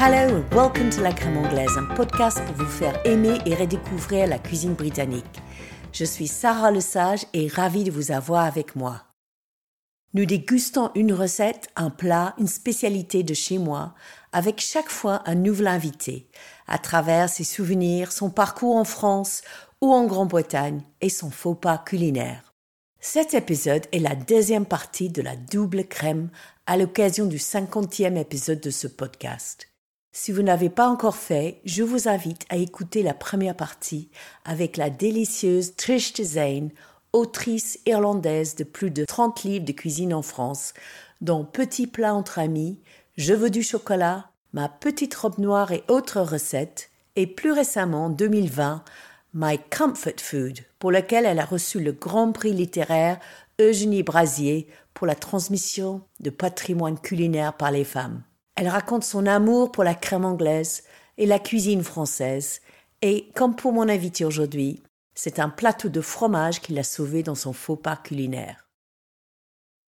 Hello and welcome to La Crème Anglaise, un podcast pour vous faire aimer et redécouvrir la cuisine britannique. Je suis Sarah Lesage et ravie de vous avoir avec moi. Nous dégustons une recette, un plat, une spécialité de chez moi, avec chaque fois un nouvel invité, à travers ses souvenirs, son parcours en France ou en Grande-Bretagne et son faux pas culinaire. Cet épisode est la deuxième partie de la double crème à l'occasion du cinquantième épisode de ce podcast. Si vous n'avez pas encore fait, je vous invite à écouter la première partie avec la délicieuse Trish Zane, autrice irlandaise de plus de 30 livres de cuisine en France, dont Petits plats entre amis, Je veux du chocolat, Ma petite robe noire et autres recettes, et plus récemment, en 2020, My Comfort Food, pour lequel elle a reçu le Grand Prix littéraire Eugénie Brasier pour la transmission de patrimoine culinaire par les femmes. Elle raconte son amour pour la crème anglaise et la cuisine française, et comme pour mon invité aujourd'hui, c'est un plateau de fromage qui l'a sauvé dans son faux pas culinaire.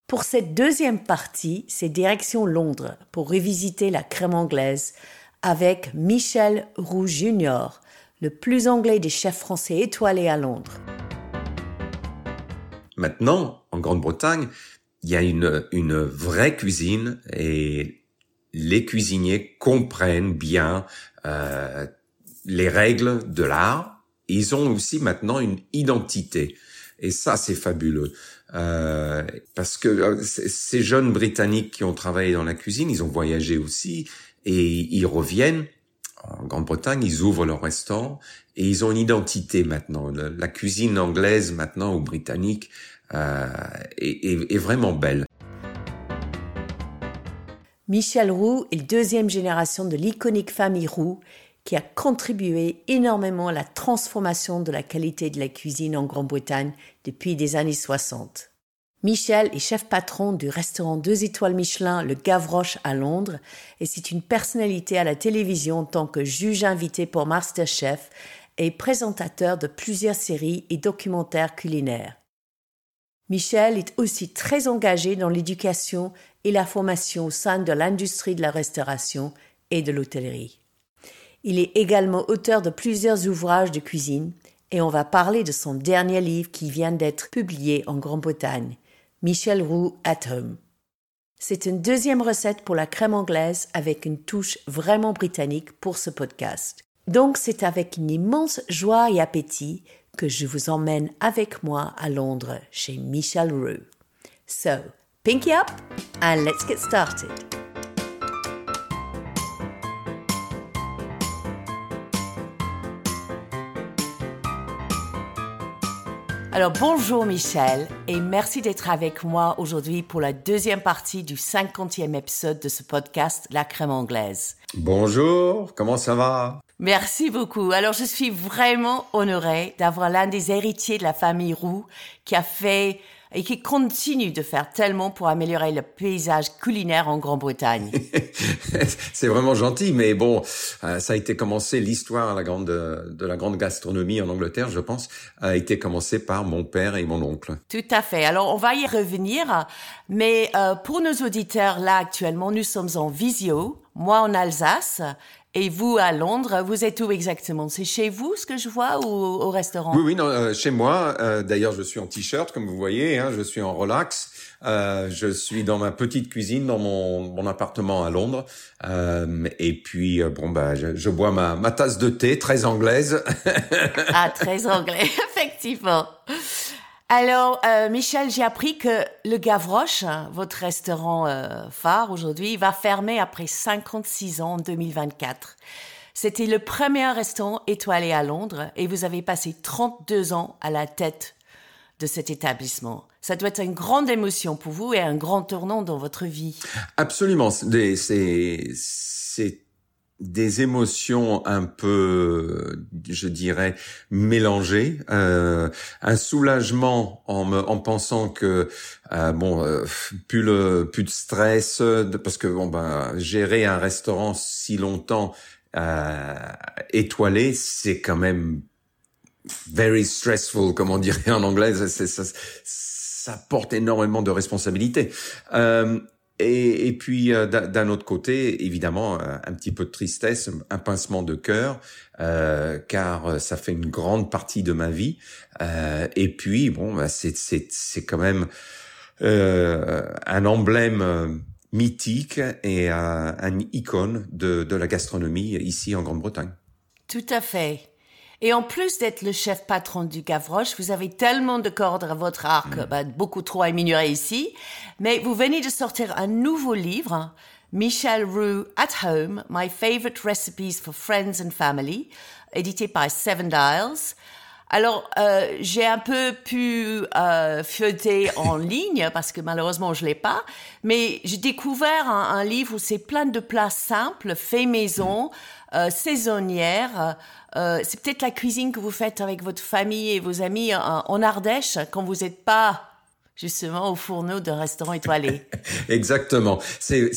Pour cette deuxième partie, c'est direction Londres pour revisiter la crème anglaise avec Michel Roux Junior, le plus anglais des chefs français étoilés à Londres. Maintenant, en Grande-Bretagne, il y a une, une vraie cuisine et les cuisiniers comprennent bien euh, les règles de l'art ils ont aussi maintenant une identité. Et ça, c'est fabuleux. Euh, parce que euh, ces jeunes Britanniques qui ont travaillé dans la cuisine, ils ont voyagé aussi et ils reviennent en Grande-Bretagne, ils ouvrent leur restaurant et ils ont une identité maintenant. La cuisine anglaise maintenant ou britannique euh, est, est, vraiment belle. Michel Roux est deuxième génération de l'iconique famille Roux qui a contribué énormément à la transformation de la qualité de la cuisine en Grande-Bretagne depuis des années 60. Michel est chef patron du restaurant deux étoiles Michelin Le Gavroche à Londres et c'est une personnalité à la télévision en tant que juge invité pour Masterchef et présentateur de plusieurs séries et documentaires culinaires. Michel est aussi très engagé dans l'éducation et la formation au sein de l'industrie de la restauration et de l'hôtellerie. Il est également auteur de plusieurs ouvrages de cuisine et on va parler de son dernier livre qui vient d'être publié en Grande-Bretagne, Michel Roux at Home. C'est une deuxième recette pour la crème anglaise avec une touche vraiment britannique pour ce podcast. Donc c'est avec une immense joie et appétit que je vous emmène avec moi à Londres chez Michel Roux. So, pinky up and let's get started. Alors bonjour Michel et merci d'être avec moi aujourd'hui pour la deuxième partie du 50e épisode de ce podcast La crème anglaise. Bonjour, comment ça va? Merci beaucoup. Alors je suis vraiment honorée d'avoir l'un des héritiers de la famille Roux qui a fait et qui continue de faire tellement pour améliorer le paysage culinaire en Grande-Bretagne. c'est vraiment gentil, mais bon, euh, ça a été commencé, l'histoire la grande, de la grande gastronomie en Angleterre, je pense, a été commencée par mon père et mon oncle. Tout à fait. Alors, on va y revenir, mais euh, pour nos auditeurs, là, actuellement, nous sommes en visio, moi en Alsace et vous, à Londres, vous êtes où exactement? C'est chez vous, ce que je vois, ou au restaurant? Oui, oui, non, euh, chez moi. Euh, d'ailleurs, je suis en t-shirt, comme vous voyez. Hein, je suis en relax. Euh, je suis dans ma petite cuisine, dans mon, mon appartement à Londres. Euh, et puis, bon, bah, je, je, bois ma, ma tasse de thé, très anglaise. ah, très anglais, effectivement. Alors, euh, Michel, j'ai appris que le Gavroche, hein, votre restaurant euh, phare aujourd'hui, va fermer après 56 ans en 2024. C'était le premier restaurant étoilé à Londres et vous avez passé 32 ans à la tête de cet établissement. Ça doit être une grande émotion pour vous et un grand tournant dans votre vie. Absolument. C'est des émotions un peu, je dirais, mélangées, euh, un soulagement en, me, en pensant que euh, bon, euh, plus le plus de stress, parce que bon ben gérer un restaurant si longtemps euh, étoilé, c'est quand même very stressful, comme on dirait en anglais. Ça, ça, ça porte énormément de responsabilités. Euh, et, puis euh, d'un autre côté, évidemment, un petit peu de tristesse, un pincement de cœur, euh, car ça fait une grande partie de ma vie. Euh, et puis, bon, bah, c'est quand même un emblème mythique et un icône de, de la gastronomie ici en Grande-Bretagne. Tout à fait. Et en plus d'être le chef patron du Gavroche, vous avez tellement de cordes à votre arc, mm. bah, beaucoup trop à ici. Mais vous venez de sortir un nouveau livre, Michel Roux At Home, My Favorite Recipes for Friends and Family, édité par Seven Dials. Alors, euh, j'ai un peu pu euh, feuilleter en ligne parce que malheureusement je l'ai pas, mais j'ai découvert un, un, livre où c'est plein de plats simples, faits maison, euh, saisonnières, euh, c'est peut-être la cuisine que vous faites avec votre famille et vos amis en, Ardèche quand vous n'êtes pas justement au fourneau d'un restaurant étoilé. Exactement. C'est,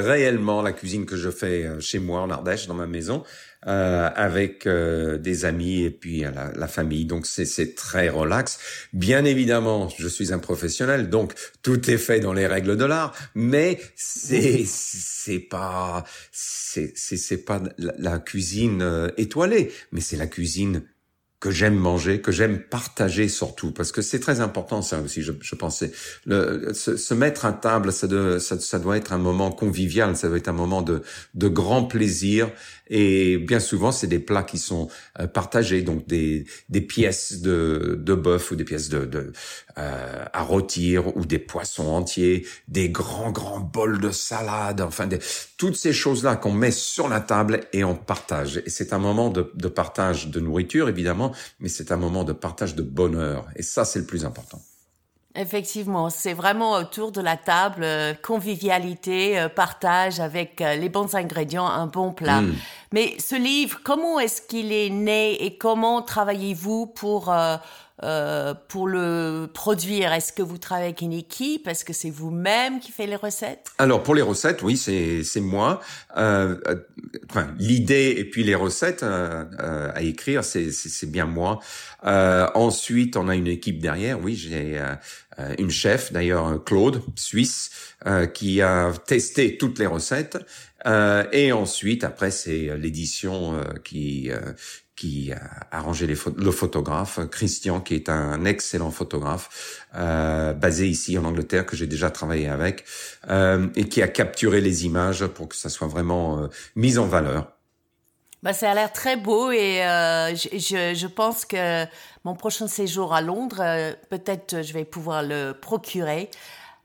réellement la cuisine que je fais euh, chez moi en Ardèche, dans ma maison. Euh, avec euh, des amis et puis la, la famille. Donc c'est très relax. Bien évidemment, je suis un professionnel, donc tout est fait dans les règles de l'art, mais c'est c'est pas c'est c'est pas la, la cuisine euh, étoilée, mais c'est la cuisine que j'aime manger, que j'aime partager surtout, parce que c'est très important ça aussi, je, je pensais. Le, se, se, mettre à table, ça, de, ça, ça, doit être un moment convivial, ça doit être un moment de, de grand plaisir, et bien souvent c'est des plats qui sont euh, partagés, donc des, des pièces de, de bœuf ou des pièces de, de euh, à rôtir ou des poissons entiers, des grands grands bols de salade, enfin des, toutes ces choses-là qu'on met sur la table et on partage. Et c'est un moment de, de partage de nourriture évidemment mais c'est un moment de partage de bonheur. Et ça, c'est le plus important. Effectivement, c'est vraiment autour de la table, euh, convivialité, euh, partage avec euh, les bons ingrédients, un bon plat. Mm. Mais ce livre, comment est-ce qu'il est né et comment travaillez-vous pour euh, pour le produire, est-ce que vous travaillez avec une équipe? Est-ce que c'est vous-même qui fait les recettes? Alors pour les recettes, oui, c'est c'est moi. Enfin, l'idée et puis les recettes à écrire, c'est c'est bien moi. ensuite, on a une équipe derrière. Oui, j'ai une chef, d'ailleurs Claude, suisse, qui a testé toutes les recettes. Euh, et ensuite, après, c'est l'édition euh, qui qui a arrangé le photographe, Christian, qui est un excellent photographe, euh, basé ici en Angleterre, que j'ai déjà travaillé avec, euh, et qui a capturé les images pour que ça soit vraiment euh, mis en valeur. Bah, ça a l'air très beau et euh, je, je, pense que mon prochain séjour à Londres, euh, peut-être je vais pouvoir le procurer.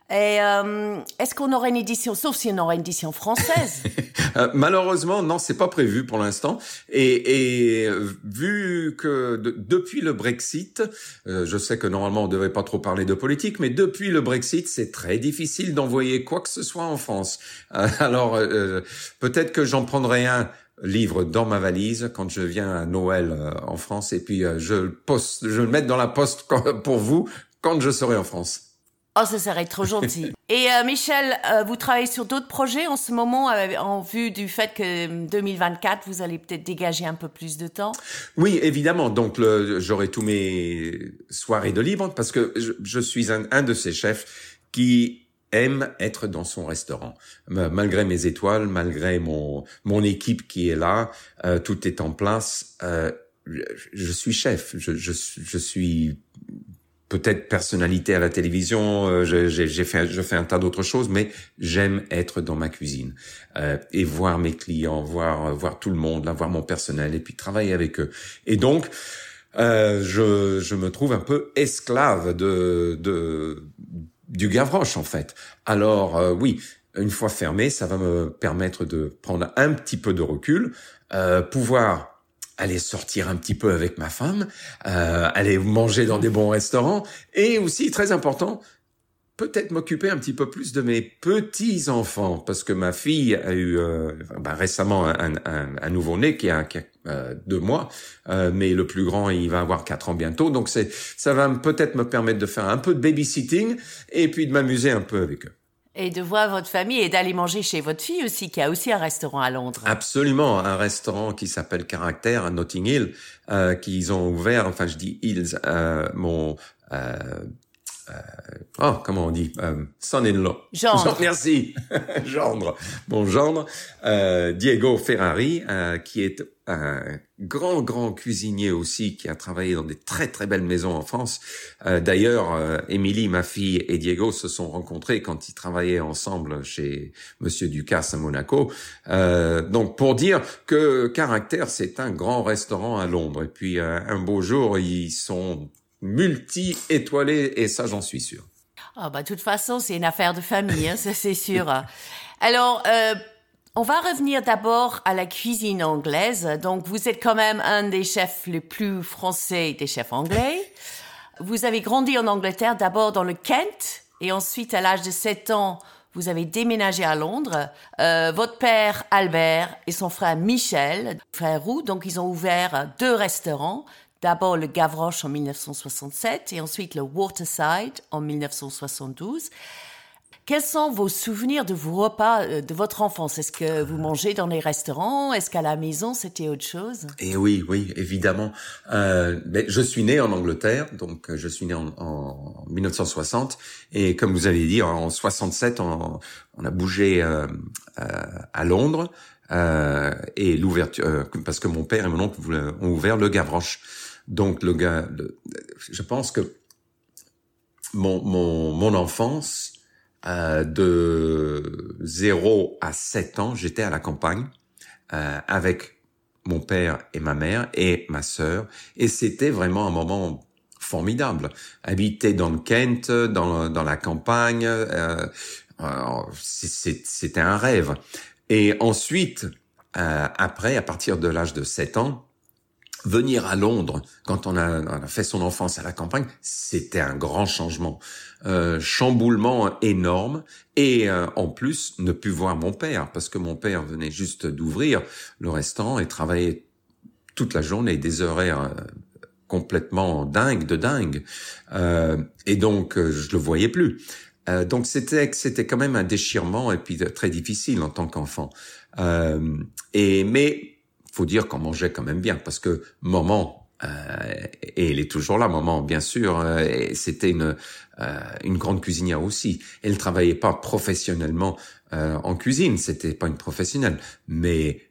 Et euh, est-ce qu'on aura une édition, sauf si on aura une édition française? Euh, Malheureusement, non, c'est pas prévu pour l'instant. Et, et, vu que depuis le Brexit, euh, je sais que normalement on devrait pas trop parler de politique, mais depuis le Brexit, c'est très difficile d'envoyer quoi que ce soit en France. Euh, alors euh, peut-être que j'en prendrai un livre dans ma valise quand je viens à Noël en France et puis je le poste, je le mets dans la poste pour vous quand je serai en France. Oh, ça serait trop gentil. Et euh, Michel, euh, vous travaillez sur d'autres projets en ce moment euh, en vue du fait que 2024, vous allez peut-être dégager un peu plus de temps? Oui, évidemment. Donc, j'aurai tous mes soirées de libre parce que je, je suis un, un, de ces chefs qui aime être dans son restaurant. Malgré mes étoiles, malgré mon, mon équipe qui est là, tout est en place. je suis chef. Je, je, je suis peut-être personnalité à la télévision, euh, j'ai fait, je fais un tas d'autres choses, mais j'aime être dans ma cuisine euh, et voir mes clients, voir voir tout le monde, là, voir mon personnel et puis travailler avec eux. Et donc, euh, je, je me trouve un peu esclave de, de du Gavroche en fait. Alors euh, oui, une fois fermé, ça va me permettre de prendre un petit peu de recul, euh, pouvoir aller sortir un petit peu avec ma femme, euh, aller manger dans des bons restaurants, et aussi très important, peut-être m'occuper un petit peu plus de mes petits enfants, parce que ma fille a eu euh, bah, récemment un, un, un nouveau-né qui a, qui a euh, deux mois, euh, mais le plus grand il va avoir quatre ans bientôt, donc c'est ça va peut-être me permettre de faire un peu de babysitting et puis de m'amuser un peu avec eux. Et de voir votre famille et d'aller manger chez votre fille aussi, qui a aussi un restaurant à Londres. Absolument, un restaurant qui s'appelle Caractère à Notting Hill, euh, qu'ils ont ouvert. Enfin, je dis Hills. Euh, mon euh, oh, comment on dit, son-in-law. Gendre. Merci, gendre. Mon gendre, Diego Ferrari, qui est un grand, grand cuisinier aussi qui a travaillé dans des très, très belles maisons en France. Euh, D'ailleurs, euh, Émilie, ma fille, et Diego se sont rencontrés quand ils travaillaient ensemble chez Monsieur Ducasse à Monaco. Euh, donc, pour dire que Caractère, c'est un grand restaurant à Londres. Et puis, euh, un beau jour, ils sont multi-étoilés, et ça, j'en suis sûr. Ah bah, de toute façon, c'est une affaire de famille, hein, ça c'est sûr. Alors, euh, on va revenir d'abord à la cuisine anglaise. Donc, vous êtes quand même un des chefs les plus français des chefs anglais. Vous avez grandi en Angleterre, d'abord dans le Kent, et ensuite, à l'âge de 7 ans, vous avez déménagé à Londres. Euh, votre père Albert et son frère Michel, frère Roux, donc ils ont ouvert deux restaurants. D'abord le Gavroche en 1967 et ensuite le Waterside en 1972. Quels sont vos souvenirs de vos repas euh, de votre enfance? Est-ce que vous mangez dans les restaurants? Est-ce qu'à la maison c'était autre chose? Et oui, oui, évidemment. Euh, mais je suis né en Angleterre, donc euh, je suis né en, en 1960, et comme vous avez dit, en 67, on, on a bougé euh, euh, à Londres. Et l'ouverture parce que mon père et mon oncle ont ouvert le Gavroche. Donc le gars, je pense que mon, mon, mon enfance euh, de 0 à 7 ans, j'étais à la campagne euh, avec mon père et ma mère et ma sœur, et c'était vraiment un moment formidable. Habiter dans le Kent, dans, dans la campagne, euh, euh c'était un rêve. Et ensuite, euh, après, à partir de l'âge de 7 ans, venir à Londres quand on a, on a, fait son enfance à la campagne, c'était un grand changement, euh, chamboulement énorme, et euh, en plus ne plus voir mon père parce que mon père venait juste d'ouvrir le restaurant et travaillait toute la journée, des horaires euh, complètement dingues de dingue, euh, et donc euh, je le voyais plus. donc c'était c'était quand même un déchirement et puis très difficile en tant qu'enfant. et mais faut dire qu'on mangeait quand même bien parce que maman euh, et elle est toujours là, maman, bien sûr. Euh, C'était une euh, une grande cuisinière aussi. Elle travaillait pas professionnellement euh, en cuisine, c'était pas une professionnelle, mais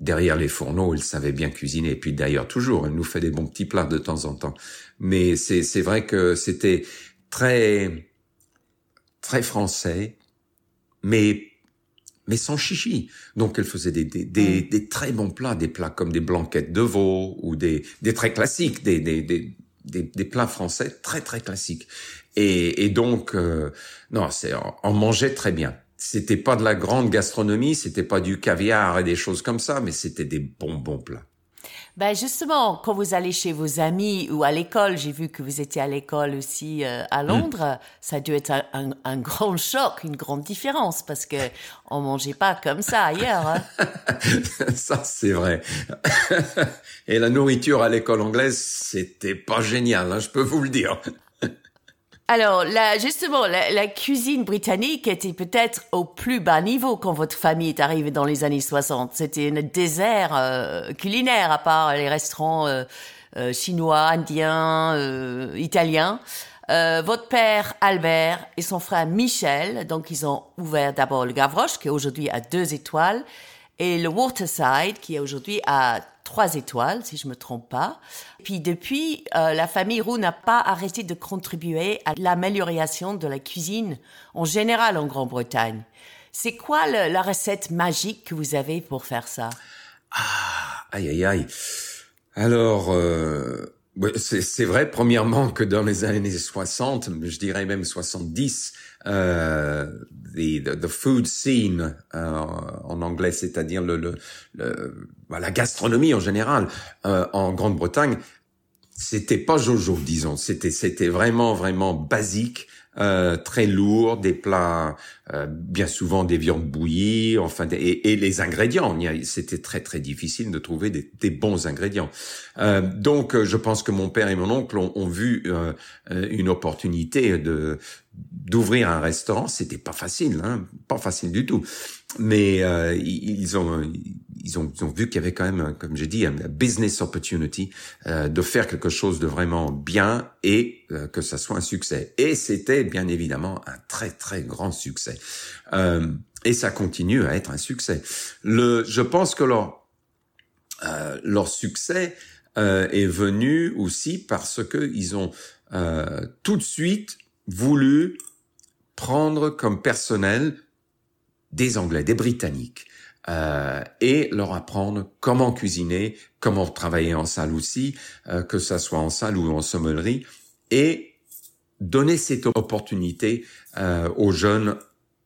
derrière les fourneaux, elle savait bien cuisiner. Et puis d'ailleurs toujours, elle nous fait des bons petits plats de temps en temps. Mais c'est c'est vrai que c'était très très français, mais mais sans chichi. Donc elle faisait des, des, des, mm. des, très bons plats, des plats comme des blanquettes de veau ou des, des très classiques, des, des, des, des, plats français très très classiques. Et, et donc euh, non, c'est on mangeait très bien. C'était pas de la grande gastronomie, c'était pas du caviar et des choses comme ça, mais c'était des bons bons plats. Ben justement, quand vous allez chez vos amis ou à l'école, j'ai vu que vous étiez à l'école aussi euh, à hmm. Londres, ça a dû être un, un, grand choc, une grande différence, parce que on mangeait pas comme ça ailleurs. Hein. ça, c'est vrai. Et la nourriture à l'école anglaise, c'était pas génial, hein, je peux vous le dire. Alors, justement, la, cuisine britannique était peut-être au plus bas niveau quand votre famille est arrivée dans les années 60. C'était un désert euh, culinaire, à part les restaurants euh, euh, chinois, indiens, italiens. votre père Albert et son frère Michel, donc ils ont ouvert d'abord le Gavroche, qui aujourd'hui a deux étoiles, et le Waterside, qui est aujourd'hui à trois étoiles, si je me trompe pas. Puis depuis, euh, la famille Roux n'a pas arrêté de contribuer à l'amélioration de la cuisine en général en Grande-Bretagne. C'est quoi la recette magique que vous avez pour faire ça? Ah, aïe aïe aïe. Alors, euh, c'est vrai, premièrement, que dans les années 60, je dirais même 70, euh, the, the, food scene euh, en anglais, c'est-à-dire le, le, le, bah, la gastronomie en général euh, en Grande-Bretagne, c'était pas Jojo, disons. C'était c'était vraiment vraiment basique. Euh, très lourd, des plats, euh, bien souvent des viandes bouillies, enfin, et, et, les ingrédients. C'était très très difficile de trouver des, des bons ingrédients. Euh, donc, euh, je pense que mon père et mon oncle ont, ont vu euh, une opportunité de d'ouvrir un restaurant. C'était pas facile, hein, pas facile du tout. Mais ils ont ils ont, ils ont vu qu'il y avait quand même, comme j'ai dit, un business opportunity de faire quelque chose de vraiment bien et euh, que ça soit un succès. Et c'était bien évidemment un très très grand succès. Euh, et ça continue à être un succès. Le, je pense que leur euh, leur succès euh, est venu aussi parce que ils ont euh, tout de suite voulu prendre comme personnel des Anglais, des Britanniques. Euh, et leur apprendre comment cuisiner, comment travailler en salle aussi, euh, que ça soit en salle ou en sommellerie, et donner cette opportunité euh, aux jeunes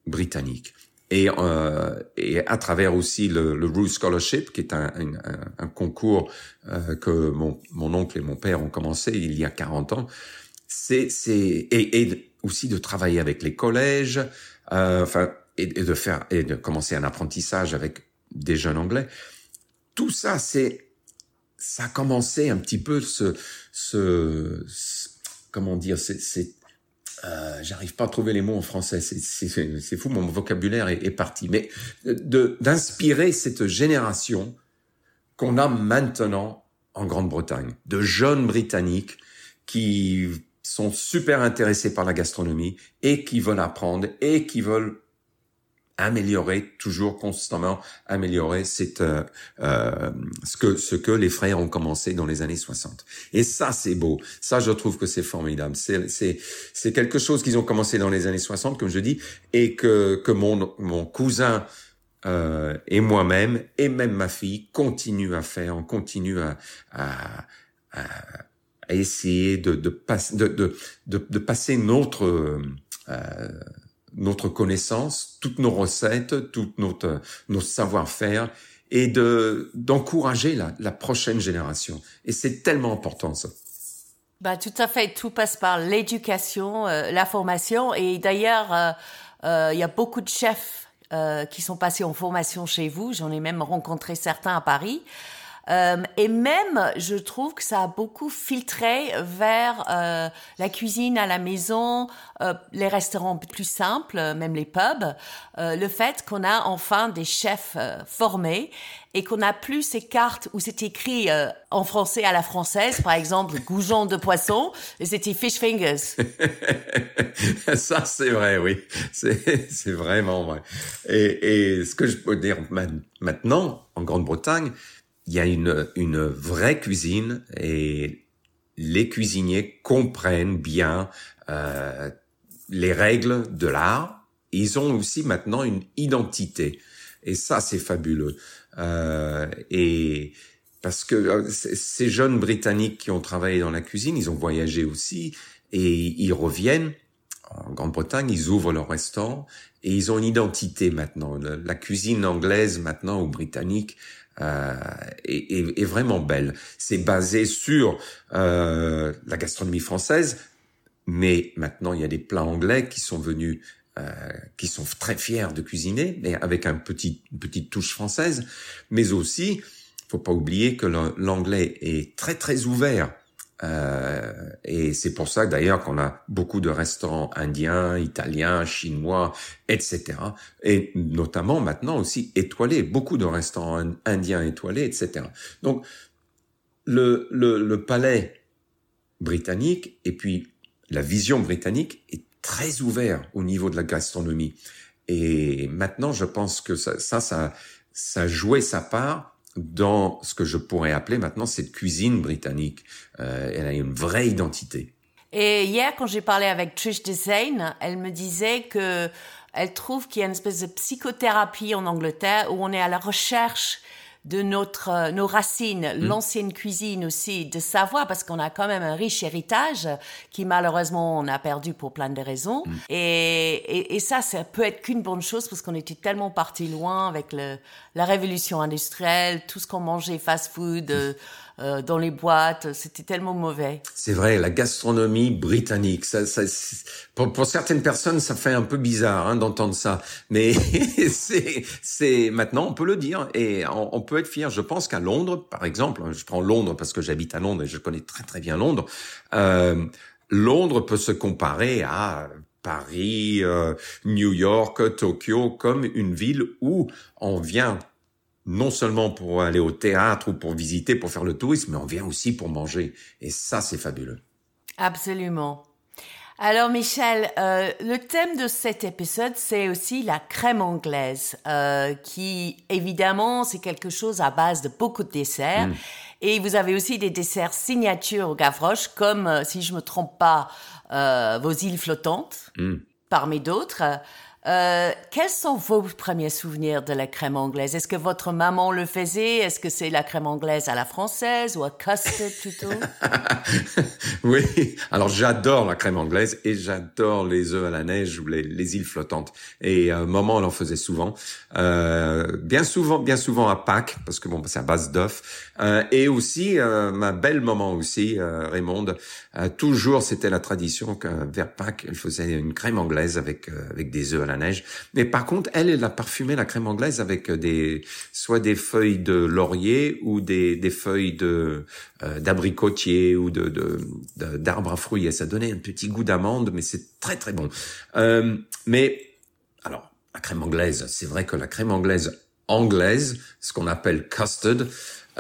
britanniques. Et, euh, et à travers aussi le, le Root Scholarship, qui est un, un, un concours euh, que mon, mon oncle et mon père ont commencé il y a 40 ans, c'est et, et aussi de travailler avec les collèges, euh, enfin et, de faire et de commencer un apprentissage avec des jeunes anglais. Tout ça, c'est ça a commencé un petit peu ce, comment dire, c'est euh, j'arrive pas à trouver les mots en français, c'est fou, mon vocabulaire est, parti, mais d'inspirer cette génération qu'on a maintenant en Grande-Bretagne, de jeunes Britanniques qui sont super intéressés par la gastronomie et qui veulent apprendre et qui veulent améliorer toujours constamment améliorer cette euh, euh, ce que ce que les frères ont commencé dans les années 60 et ça c'est beau. Ça je trouve que c'est formidable. C'est c'est c'est quelque chose qu'ils ont commencé dans les années 60 comme je dis et que que mon mon cousin euh, et moi-même et même ma fille continue à faire on continue à à, à, essayer de de, de, de, de, de passer notre euh, notre connaissance, toutes nos recettes, tout notre nos savoir-faire et de d'encourager la, prochaine génération. Et c'est tellement important ça. Bah tout à fait, tout passe par l'éducation, euh, la formation et d'ailleurs euh, euh, il y a beaucoup de chefs qui sont passés en formation chez vous. J'en ai même rencontré certains à Paris. Euh, et même, je trouve que ça a beaucoup filtré vers euh, la cuisine à la maison, euh, les restaurants plus simples, même les pubs. Euh, le fait qu'on a enfin des chefs euh, formés et qu'on a plus ces cartes où c'est écrit en français à la française, par exemple, goujon de poisson, et c'était fish fingers. ça, c'est vrai, oui. C'est vraiment vrai. Et, et ce que je peux dire maintenant, en Grande-Bretagne, il y a une, une vraie cuisine et les cuisiniers comprennent bien euh, les règles de l'art. Ils ont aussi maintenant une identité et ça c'est fabuleux. Euh, et parce que euh, ces jeunes Britanniques qui ont travaillé dans la cuisine, ils ont voyagé aussi et ils reviennent en Grande-Bretagne, ils ouvrent leur restaurant et ils ont une identité maintenant. La cuisine anglaise maintenant ou britannique euh, est, est, vraiment belle. C'est basé sur euh, la gastronomie française, mais maintenant il y a des plats anglais qui sont venus, euh, qui sont très fiers de cuisiner, mais avec un petit, une petite touche française. Mais aussi, faut pas oublier que l'anglais est très très ouvert euh, et c'est pour ça d'ailleurs qu'on a beaucoup de restaurants indiens, italiens, chinois, etc. Et notamment maintenant aussi étoilés, beaucoup de restaurants indiens étoilés, etc. Donc le, le, le palais britannique et puis la vision britannique est très ouvert au niveau de la gastronomie. Et maintenant, je pense que ça, ça, ça, ça jouait sa part dans ce que je pourrais appeler maintenant cette cuisine britannique. Euh, elle a une vraie identité. Et hier, quand j'ai parlé avec Trish Desane, elle me disait que elle trouve qu'il y a une espèce de psychothérapie en Angleterre où on est à la recherche de notre euh, nos racines, mm. l'ancienne cuisine aussi, de savoir parce qu'on a quand même un riche héritage qui malheureusement on a perdu pour plein de raisons. Mm. Et, et, et, ça, ça peut être qu'une bonne chose parce qu'on était tellement parti loin avec le, la révolution industrielle, tout ce qu'on mangeait fast-food. Euh, euh, dans les boîtes. C'était tellement mauvais. C'est vrai, la gastronomie britannique. Ça, ça pour, pour, certaines personnes, ça fait un peu bizarre hein, d'entendre ça, mais c'est, maintenant on peut le dire et on, on peut être fier. Je pense qu'à Londres, par exemple, je prends Londres parce que j'habite à Londres et je connais très très bien Londres. Euh, Londres peut se comparer à Paris, euh, New York, Tokyo, comme une ville où on vient non seulement pour aller au théâtre ou pour visiter, pour faire le tourisme, mais on vient aussi pour manger. Et ça, c'est fabuleux. Absolument. Alors Michel, euh, le thème de cet épisode, c'est aussi la crème anglaise, euh, qui évidemment, c'est quelque chose à base de beaucoup de desserts. Mm. Et vous avez aussi des desserts signatures au Gavroche, comme, euh, si je me trompe pas, vos îles flottantes, mm. parmi d'autres. Euh, quels sont vos premiers souvenirs de la crème anglaise? Est-ce que votre maman le faisait? Est-ce que c'est la crème anglaise à la française ou à custard plutôt? Oui, alors j'adore la crème anglaise et j'adore les œufs à la neige ou les, les îles flottantes. Et euh, maman elle en faisait souvent, euh, bien souvent, bien souvent à Pâques parce que bon, c'est à base d'œufs. Euh, et aussi euh, ma belle maman aussi, Raymonde, toujours c'était la tradition que vers Pâques elle faisait une crème anglaise avec avec des œufs à la neige. Mais par contre, elle, elle a parfumé la crème anglaise avec des, soit des feuilles de laurier ou des, des feuilles de euh, d'abricotier ou de d'arbres à fruits. Et ça donnait un petit goût d'amande, mais c'est très très bon. Euh, mais alors, la crème anglaise, c'est vrai que la crème anglaise anglaise, ce qu'on appelle custard,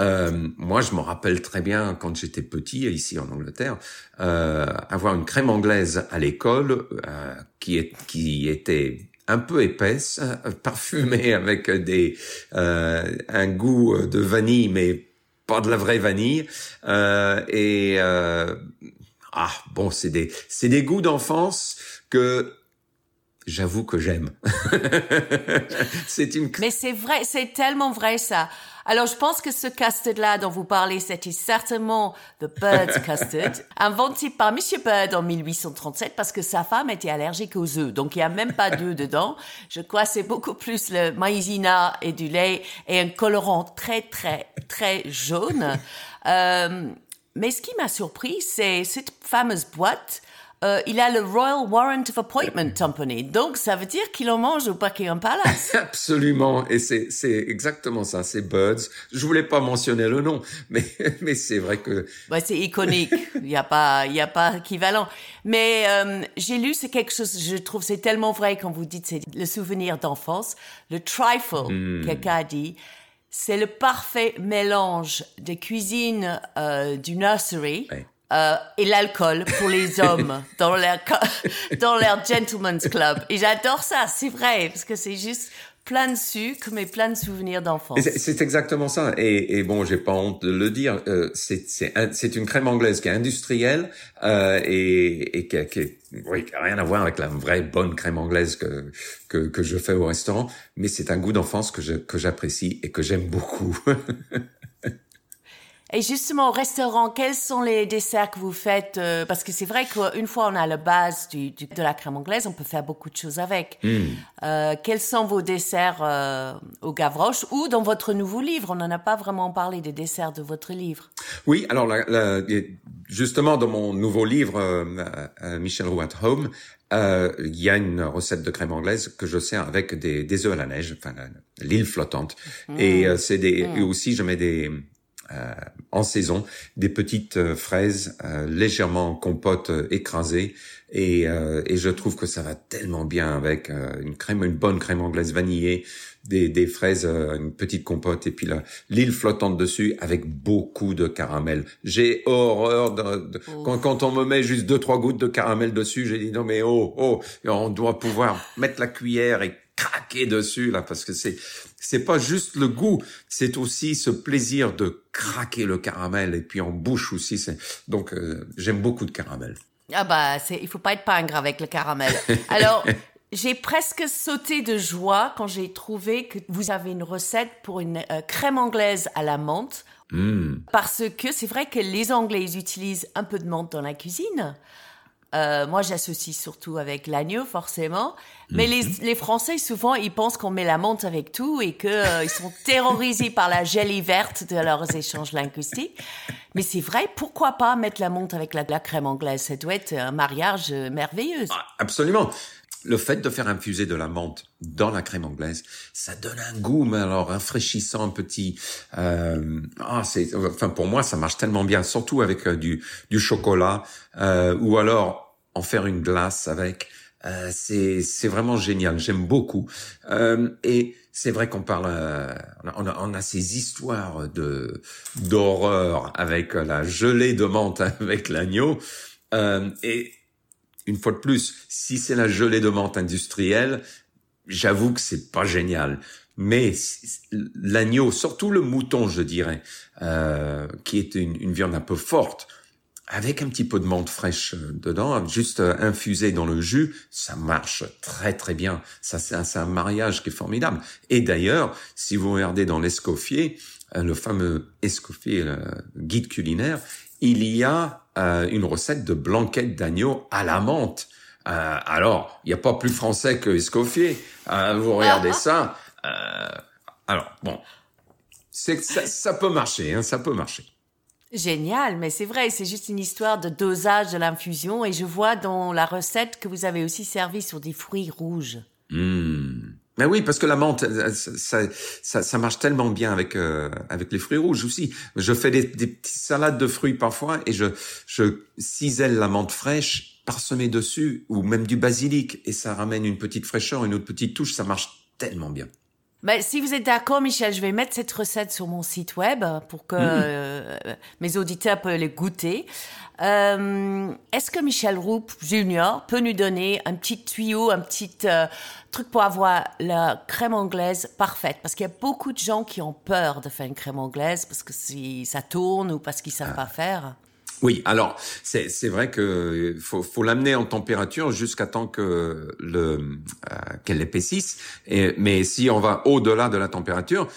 euh, moi, je me rappelle très bien quand j'étais petit ici en Angleterre, euh, avoir une crème anglaise à l'école euh, qui, est, qui était un peu épaisse, parfumée avec des euh, un goût de vanille, mais pas de la vraie vanille. Euh, et euh, ah bon, c'est des c'est des goûts d'enfance que j'avoue que j'aime. c'est une. Mais c'est vrai, c'est tellement vrai ça. Alors, je pense que ce custard-là dont vous parlez, c'était certainement the Bird's custard, inventé par Monsieur Bird en 1837 parce que sa femme était allergique aux œufs. Donc, il n'y a même pas d'œufs dedans. Je crois que c'est beaucoup plus le maïzena et du lait et un colorant très, très, très jaune. Euh, mais ce qui m'a surpris, c'est cette fameuse boîte euh, il a le Royal Warrant of Appointment Company. Donc, ça veut dire qu'il en mange au Buckingham Palace. Absolument. Et c'est, c'est exactement ça. C'est Birds. Je voulais pas mentionner le nom, mais, mais c'est vrai que... Ouais, c'est iconique. Il n'y a pas, il y a pas équivalent. Mais euh, j'ai lu, c'est quelque chose, je trouve, c'est tellement vrai quand vous dites, c'est le souvenir d'enfance. Le trifle, hmm. quelqu'un a dit, c'est le parfait mélange de cuisine euh, du nursery. Euh, et l'alcool pour les hommes dans leur dans leur gentleman's club. Et j'adore ça, c'est vrai, parce que c'est juste plein de sucre, mais plein de souvenirs d'enfance. C'est exactement ça. Et, et bon, j'ai pas honte de le dire. Euh, c'est une crème anglaise qui est industrielle euh, et, et qui, qui, oui, qui a rien à voir avec la vraie bonne crème anglaise que que, que je fais au restaurant. Mais c'est un goût d'enfance que je que j'apprécie et que j'aime beaucoup. Et justement, au restaurant, quels sont les desserts que vous faites euh, Parce que c'est vrai qu'une fois on a la base du, du, de la crème anglaise, on peut faire beaucoup de choses avec. Hmm. Euh, quels sont vos desserts euh, au Gavroche ou dans votre nouveau livre? On n'en a pas vraiment parlé des desserts de votre livre. Oui, alors la, justement dans mon nouveau livre, euh, Michel Roux at Home, il y a une recette de crème anglaise que je sers avec des, des œufs à la neige, enfin l'île flottante. Et hmm. c'est des hmm. et aussi je mets des euh, en saison, des petites euh, fraises euh, légèrement compote écrasées et, et je trouve que ça va tellement bien avec une crème, une bonne crème anglaise vanillée, des, des fraises, une petite compote et puis l'île flottante dessus avec beaucoup de caramel. J'ai horreur de, quand, quand on me met juste deux trois gouttes de caramel dessus, j'ai dit non mais oh oh, on doit pouvoir mettre la cuillère et craquer dessus là parce que c'est c'est pas juste le goût, c'est aussi ce plaisir de craquer le caramel et puis en bouche aussi. C'est donc euh, j'aime beaucoup de caramel. Ah bah c'est il faut pas être pingre avec le caramel. Alors j'ai presque sauté de joie quand j'ai trouvé que vous avez une recette pour une euh, crème anglaise à la menthe. Hmm. Parce que c'est vrai que les Anglais ils utilisent un peu de menthe dans la cuisine. Euh, moi, j'associe surtout avec l'agneau, forcément. Mais les, mhm. les, Français, souvent, ils pensent qu'on met la menthe avec tout et qu'ils euh, ils sont terrorisés par la gelée verte de leurs échanges linguistiques. Mais c'est vrai, pourquoi pas mettre la menthe avec la, la crème anglaise? Ça doit être un mariage euh, merveilleux. Ah, absolument. Le fait de faire infuser de la menthe dans la crème anglaise, ça donne un goût, mais alors rafraîchissant, un petit. Euh, ah, c'est, enfin pour moi, ça marche tellement bien, surtout avec euh, du du chocolat, euh, ou alors en faire une glace avec. Euh, c'est c'est vraiment génial. J'aime beaucoup. Euh, et c'est vrai qu'on parle, euh, on a, on a ces histoires de d'horreur avec la gelée de menthe avec l'agneau. Et une fois de plus, si c'est la gelée de menthe industrielle, j'avoue que c'est pas génial. Mais l'agneau, surtout le mouton, je dirais, euh, qui est une, viande un peu forte, avec un petit peu de menthe fraîche euh, dedans, juste euh, infusé dans le jus, ça marche très très bien. Ça c'est un, mariage qui est formidable. Et d'ailleurs, si vous regardez dans l'escoffier, le fameux escoffier, guide culinaire, il y a euh, une recette de blanquette d'agneau à la menthe. Euh, alors, il n'y a pas plus français que Escoffier. Euh, vous regardez ça. alors, bon, c'est ça, ça peut marcher, hein, ça peut marcher. Génial, mais c'est vrai, c'est juste une histoire de dosage de l'infusion et je vois dans la recette que vous avez aussi servi sur des fruits rouges. Mmh. Mais oui, parce que la menthe, ça, ça, ça marche tellement bien avec euh, avec les fruits rouges aussi. Je fais des, des petites salades de fruits parfois et je je cisèle la menthe fraîche parsemée dessus ou même du basilic et ça ramène une petite fraîcheur, une autre petite touche. Ça marche tellement bien. Ben, si vous êtes d'accord, Michel, je vais mettre cette recette sur mon site web pour que mmh. euh, mes auditeurs peuvent les goûter. Euh, Est-ce que Michel Roup Junior peut nous donner un petit tuyau, un petit euh, truc pour avoir la crème anglaise parfaite? Parce qu'il y a beaucoup de gens qui ont peur de faire une crème anglaise parce que si ça tourne ou parce qu'ils savent pas faire. Oui, alors c'est vrai que faut, l'amener en température jusqu'à temps que le euh, qu'elle épaississe. Mais si on va au-delà de la température,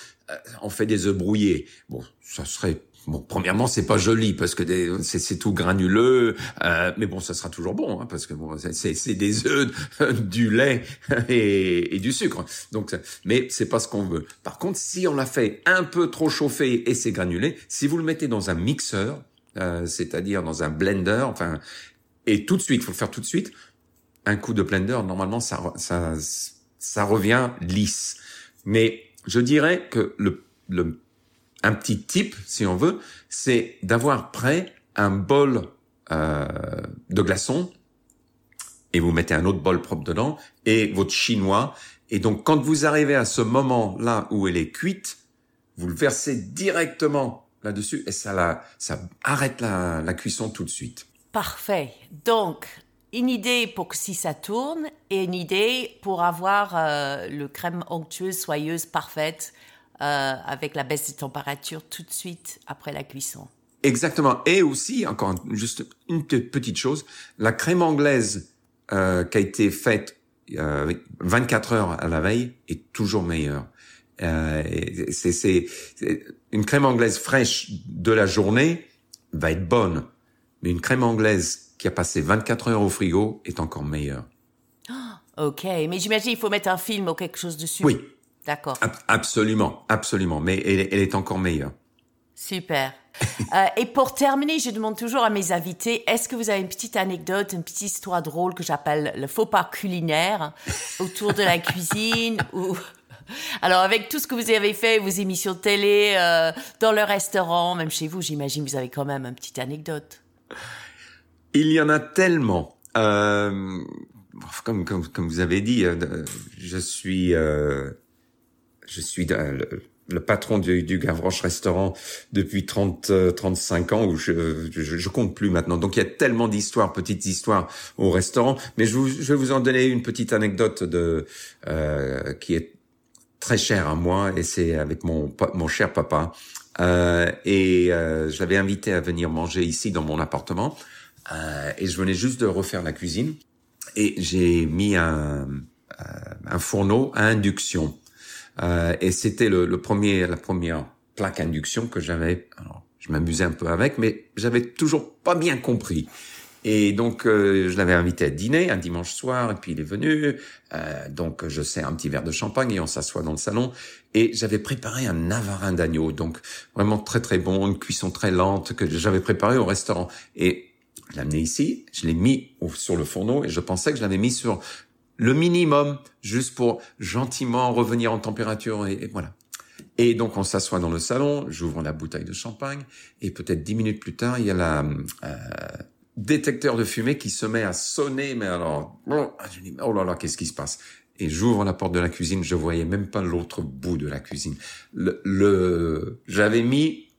on fait des œufs brouillés. Bon, ça serait Bon, premièrement, c'est pas joli parce que c'est tout granuleux, euh, mais bon, ça sera toujours bon hein, parce que bon, c'est des œufs, du lait et, et, du sucre. Donc, mais c'est pas ce qu'on veut. Par contre, si on l'a fait un peu trop chauffer et c'est granulé, si vous le mettez dans un mixeur, euh, c'est-à-dire dans un blender, enfin, et tout de suite, faut le faire tout de suite. Un coup de blender, normalement, ça, ça, ça revient lisse. Mais je dirais que le, le, un petit tip, si on veut, c'est d'avoir prêt un bol euh, de glaçons et vous mettez un autre bol propre dedans et votre chinois. Et donc, quand vous arrivez à ce moment-là où elle est cuite, vous le versez directement là-dessus et ça, la, ça arrête la, cuisson tout de suite. Parfait. Donc, une idée pour que si ça tourne et une idée pour avoir euh, le crème onctueuse, soyeuse, parfaite, euh, avec la baisse de température tout de suite après la cuisson. Exactement. Et aussi, encore juste une petite chose, la crème anglaise euh, qui a été faite euh, 24 heures à la veille est toujours meilleure. Euh, c'est une crème anglaise fraîche de la journée va être bonne, mais une crème anglaise qui a passé 24 heures au frigo est encore meilleure. ok, mais j'imagine il faut mettre un film ou quelque chose dessus. Oui. D'accord. absolument, absolument, mais elle, elle, est encore meilleure. Super. euh, et pour terminer, je demande toujours à mes invités, est-ce que vous avez une petite anecdote, une petite histoire drôle que j'appelle le faux pas culinaire autour de la cuisine ou alors, avec tout ce que vous avez fait, vos émissions de télé, euh, dans le restaurant, même chez vous, j'imagine, vous avez quand même une petite anecdote. Il y en a tellement. Euh, comme, comme, comme vous avez dit, euh, je suis, euh, je suis le, patron du, du Gavroche Restaurant depuis 30, 35 ans, où je, je, je, compte plus maintenant. Donc il y a tellement d'histoires, petites histoires au restaurant. Mais je, vous, je vais vous en donner une petite anecdote de euh, qui est très cher à moi et c'est avec mon mon cher papa euh, et euh, je l'avais invité à venir manger ici dans mon appartement euh, et je venais juste de refaire la cuisine et j'ai mis un euh, un fourneau à induction euh, et c'était le, premier la première plaque induction que j'avais alors je m'amusais un peu avec mais j'avais toujours pas bien compris et donc, euh, je l'avais invité à dîner un dimanche soir, et puis il est venu. Euh, donc, je sers un petit verre de champagne et on s'assoit dans le salon. Et j'avais préparé un navarin d'agneau, donc vraiment très très bon, une cuisson très lente que j'avais préparé au restaurant. Et je l'ai amené ici, je l'ai mis sur le fourneau et je pensais que je l'avais mis sur le minimum, juste pour gentiment revenir en température et, voilà. Et donc on s'assoit dans le salon, j'ouvre la bouteille de champagne et peut-être dix minutes plus tard, il y a la euh, détecteur de fumée qui se met à sonner, mais alors, oh, dis, oh là là, qu'est-ce qui se passe? Et j'ouvre la porte de la cuisine, je voyais même pas l'autre bout de la cuisine. Le, le j'avais mis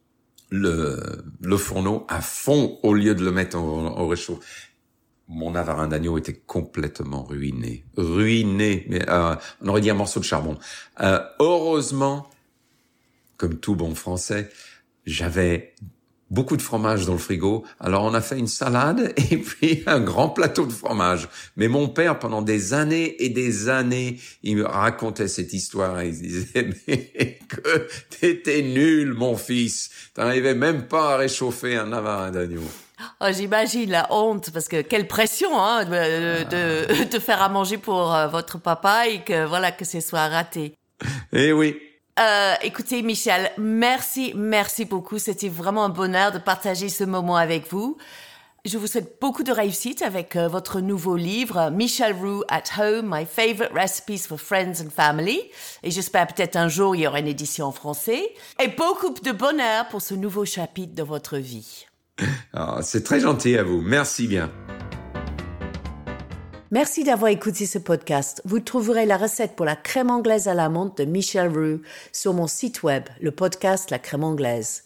le, le fourneau à fond au lieu de le mettre au, au réchaud. Mon avarin d'agneau était complètement ruiné, ruiné. Mais euh, on aurait dit un morceau de charbon. Euh, heureusement, comme tout bon français, j'avais beaucoup de fromage dans le frigo. Alors on a fait une salade et puis un grand plateau de fromage. Mais mon père, pendant des années et des années, il me racontait cette histoire et il disait mais que t'étais nul, mon fils. T'arrivais même pas à réchauffer un avarin d'agneau. Oh, J'imagine la honte parce que quelle pression hein, de, de, de faire à manger pour euh, votre papa et que voilà que ce soit raté. Eh oui, Euh, écoutez, Michel, merci, merci beaucoup. C'était vraiment un bonheur de partager ce moment avec vous. Je vous souhaite beaucoup de réussite avec euh, votre nouveau livre, Michel Roux at Home, My Favorite Recipes for Friends and Family. Et j'espère peut-être un jour il y aura une édition en français. Et beaucoup de bonheur pour ce nouveau chapitre de votre vie. Ah, c'est très gentil à vous. Merci bien. Merci d'avoir écouté ce podcast. Vous trouverez la recette pour la crème anglaise à la menthe de Michel Roux sur mon site web, le podcast La crème anglaise.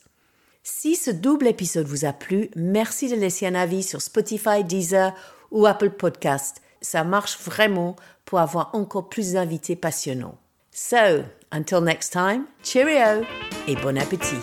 Si ce double épisode vous a plu, merci de laisser un avis sur Spotify, Deezer ou Apple Podcast. Ça marche vraiment pour avoir encore plus d'invités passionnants. So, until next time, cheerio et bon appétit.